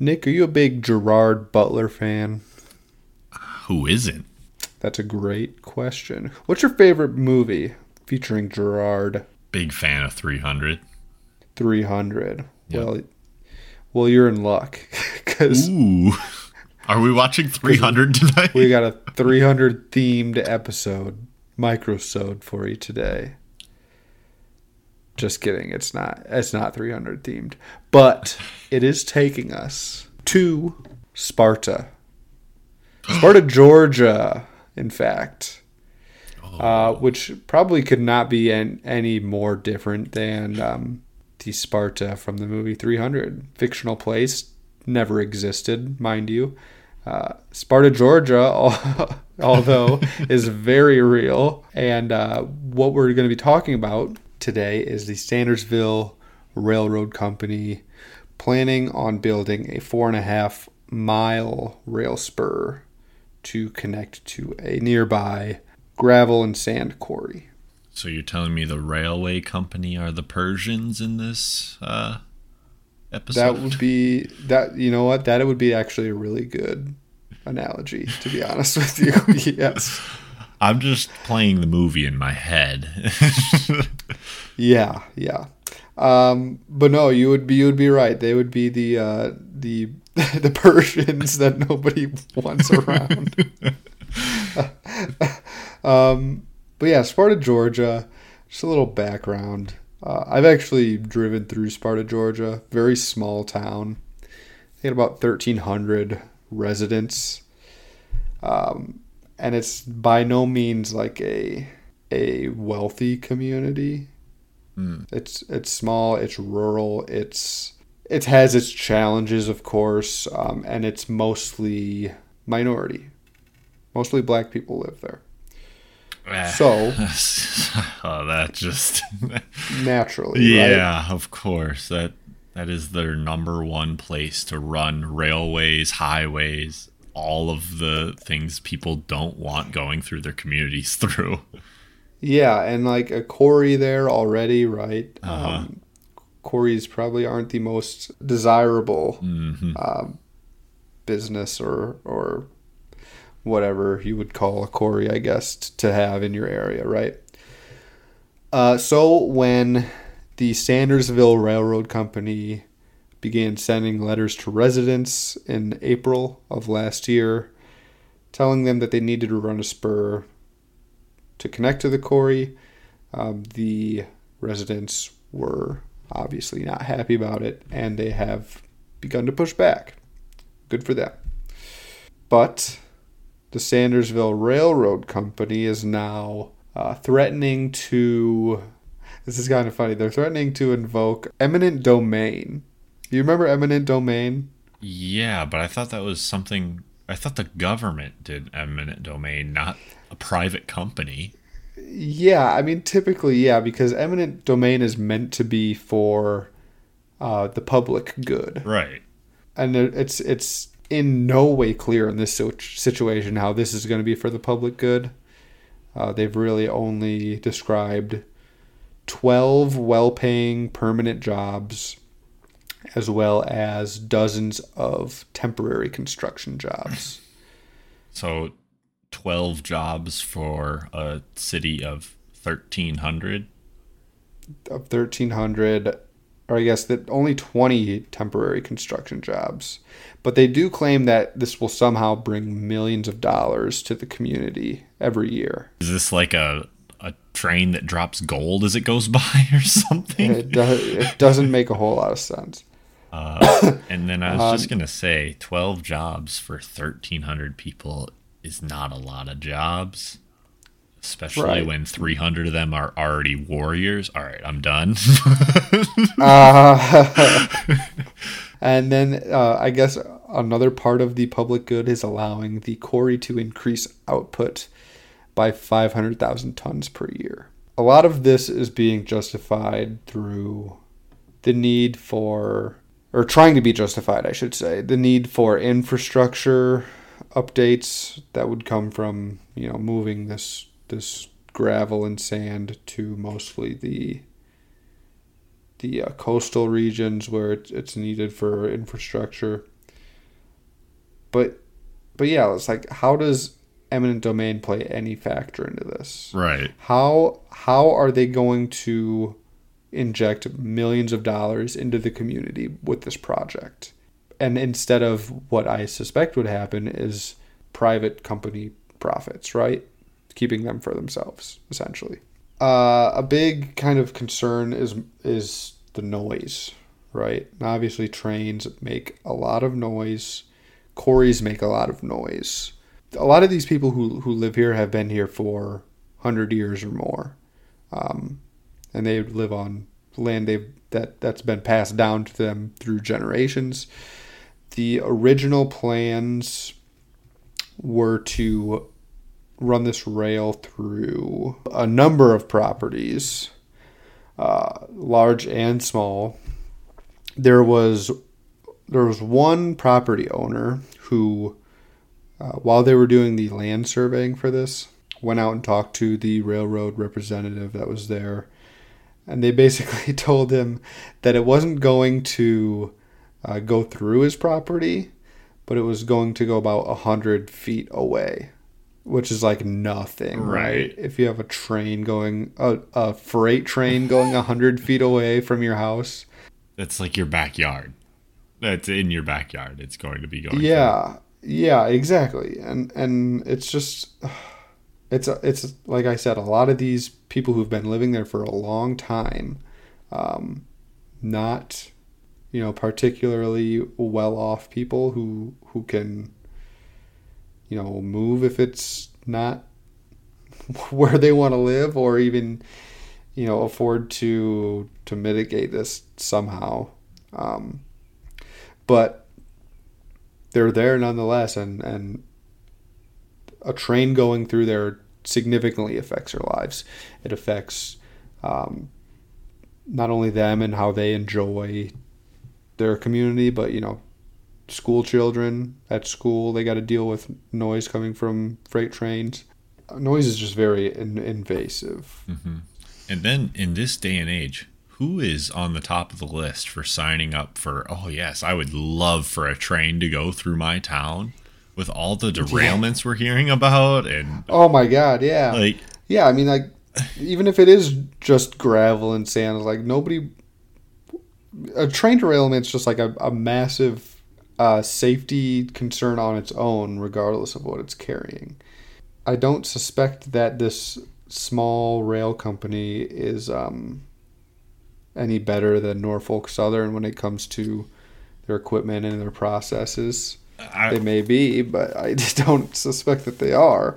Nick, are you a big Gerard Butler fan? Who isn't? That's a great question. What's your favorite movie featuring Gerard? Big fan of 300. 300. Yep. Well, well, you're in luck because. Ooh. Are we watching 300 tonight? We got a 300 themed episode, microsode for you today. Just kidding. It's not. It's not 300 themed, but it is taking us to Sparta, Sparta, Georgia. In fact, oh. uh, which probably could not be an, any more different than um, the Sparta from the movie 300. Fictional place, never existed, mind you. Uh, Sparta, Georgia, although is very real. And uh, what we're going to be talking about today is the Sandersville Railroad Company planning on building a four and a half mile rail spur to connect to a nearby gravel and sand quarry. So you're telling me the railway company are the Persians in this uh, episode? That would be that. You know what? That would be actually a really good analogy. To be honest with you, yes. I'm just playing the movie in my head. yeah, yeah. Um, but no, you would be you would be right. They would be the uh, the the Persians that nobody wants around. um, but yeah, Sparta, Georgia. Just a little background. Uh, I've actually driven through Sparta, Georgia. Very small town. They had about thirteen hundred residents. Um, and it's by no means like a a wealthy community. Mm. It's it's small, it's rural, it's it has its challenges, of course, um, and it's mostly minority. Mostly black people live there. Eh. So, oh, that just naturally, yeah, right? of course that that is their number one place to run railways, highways, all of the things people don't want going through their communities through. Yeah, and like a quarry there already, right? Uh-huh. Um, quarries probably aren't the most desirable mm-hmm. um, business or or whatever you would call a quarry, I guess, t- to have in your area, right? Uh, so when the Sandersville Railroad Company began sending letters to residents in April of last year, telling them that they needed to run a spur to connect to the quarry. Um, the residents were obviously not happy about it, and they have begun to push back. Good for them. But the Sandersville Railroad Company is now uh, threatening to. This is kind of funny. They're threatening to invoke eminent domain you remember eminent domain? Yeah, but I thought that was something. I thought the government did eminent domain, not a private company. Yeah, I mean, typically, yeah, because eminent domain is meant to be for uh, the public good, right? And it's it's in no way clear in this situation how this is going to be for the public good. Uh, they've really only described twelve well-paying permanent jobs as well as dozens of temporary construction jobs. So, 12 jobs for a city of 1,300? Of 1,300, or I guess that only 20 temporary construction jobs. But they do claim that this will somehow bring millions of dollars to the community every year. Is this like a a train that drops gold as it goes by or something? It, do, it doesn't make a whole lot of sense. Uh, and then I was um, just gonna say, twelve jobs for thirteen hundred people is not a lot of jobs, especially right. when three hundred of them are already warriors. All right, I'm done. uh, and then uh, I guess another part of the public good is allowing the quarry to increase output by five hundred thousand tons per year. A lot of this is being justified through the need for or trying to be justified, I should say, the need for infrastructure updates that would come from you know moving this this gravel and sand to mostly the the uh, coastal regions where it's, it's needed for infrastructure. but but yeah, it's like how does eminent domain play any factor into this? Right. How how are they going to inject millions of dollars into the community with this project? And instead of what I suspect would happen is private company profits, right? Keeping them for themselves, essentially. Uh, a big kind of concern is is the noise, right? obviously, trains make a lot of noise. Quarries make a lot of noise. A lot of these people who, who live here have been here for 100 years or more. Um, and they live on land they've, that, that's been passed down to them through generations. The original plans were to run this rail through a number of properties, uh, large and small. There was there was one property owner who, uh, while they were doing the land surveying for this, went out and talked to the railroad representative that was there, and they basically told him that it wasn't going to uh, go through his property, but it was going to go about a hundred feet away which is like nothing, right? right? If you have a train going, a, a freight train going 100 feet away from your house, that's like your backyard. That's in your backyard. It's going to be going. Yeah. Through. Yeah, exactly. And and it's just it's a, it's like I said a lot of these people who've been living there for a long time um not you know particularly well off people who who can you know, move if it's not where they want to live or even, you know, afford to to mitigate this somehow. Um, but they're there nonetheless, and and a train going through there significantly affects their lives. It affects um, not only them and how they enjoy their community, but you know school children at school. They got to deal with noise coming from freight trains. Noise is just very in- invasive. Mm-hmm. And then in this day and age, who is on the top of the list for signing up for, oh, yes, I would love for a train to go through my town with all the derailments yeah. we're hearing about? And oh, my God, yeah. Like, yeah, I mean, like, even if it is just gravel and sand, like, nobody. A train derailment's just like a, a massive uh, safety concern on its own, regardless of what it's carrying. I don't suspect that this small rail company is um, any better than Norfolk Southern when it comes to their equipment and their processes. I, they may be, but I just don't suspect that they are.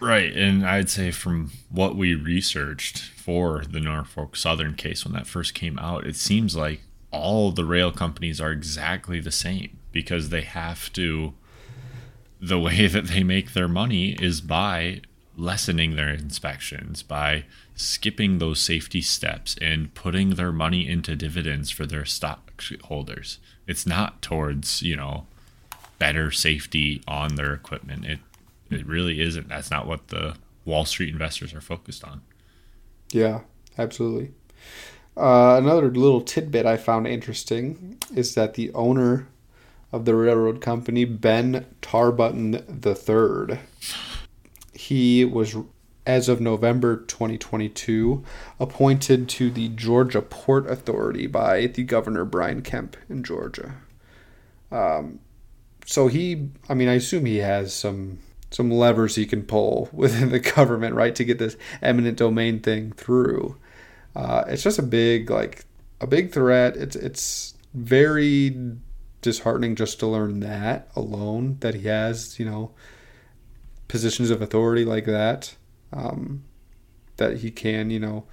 Right, and I'd say from what we researched for the Norfolk Southern case when that first came out, it seems like all the rail companies are exactly the same because they have to the way that they make their money is by lessening their inspections by skipping those safety steps and putting their money into dividends for their stockholders it's not towards you know better safety on their equipment. It it really isn't. That's not what the wall street investors are focused on. Yeah absolutely uh, another little tidbit I found interesting is that the owner of the railroad company, Ben Tarbutton III. He was, as of November 2022, appointed to the Georgia Port Authority by the governor Brian Kemp in Georgia. Um, so he, I mean, I assume he has some some levers he can pull within the government, right, to get this eminent domain thing through. Uh, it's just a big, like, a big threat. It's it's very disheartening just to learn that alone that he has, you know, positions of authority like that. Um, that he can, you know,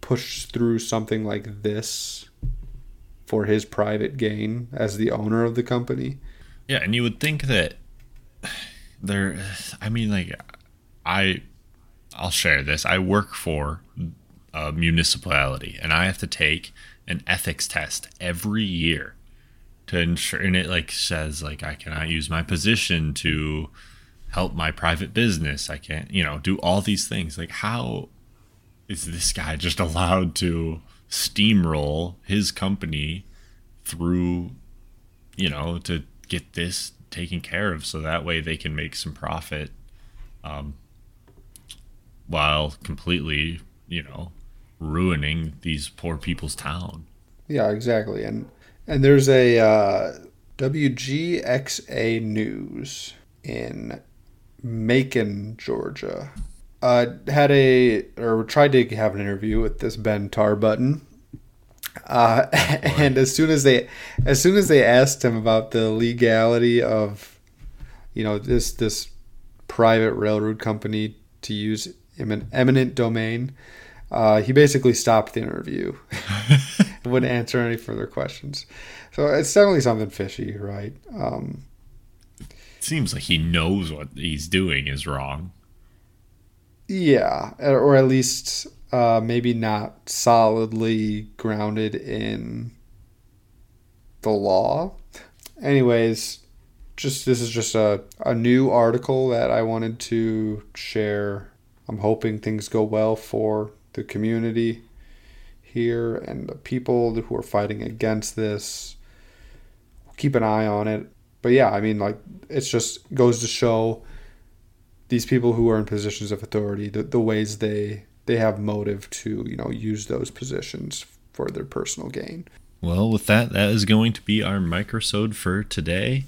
push through something like this for his private gain as the owner of the company. Yeah, and you would think that there I mean like I I'll share this. I work for a municipality and I have to take an ethics test every year to ensure and it like says like I cannot use my position to help my private business. I can't, you know, do all these things. Like how is this guy just allowed to steamroll his company through, you know, to get this taken care of so that way they can make some profit um, while completely, you know, ruining these poor people's town. Yeah, exactly. And and there's a uh, WGXA News in Macon, Georgia. Uh, had a or tried to have an interview with this Ben Tarbutton. Uh, and as soon as they as soon as they asked him about the legality of you know this this private railroad company to use eminent domain uh, he basically stopped the interview and wouldn't answer any further questions so it's definitely something fishy right um, it seems like he knows what he's doing is wrong yeah or at least uh, maybe not solidly grounded in the law. Anyways, just this is just a, a new article that I wanted to share. I'm hoping things go well for the community here and the people who are fighting against this. Keep an eye on it. But yeah, I mean, like, it's just goes to show these people who are in positions of authority the, the ways they they have motive to you know use those positions for their personal gain. Well, with that, that is going to be our microsode for today.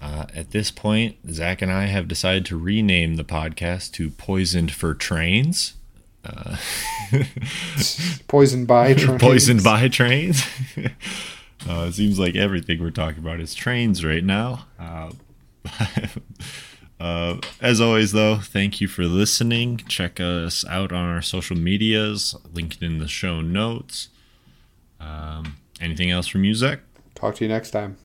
Uh, at this point, Zach and I have decided to rename the podcast to "Poisoned for Trains." Uh, Poisoned by trains. Poisoned by trains. uh, it seems like everything we're talking about is trains right now. Uh, uh, as always, though, thank you for listening. Check us out on our social medias, linked in the show notes. Um, anything else from you, Zach? Talk to you next time.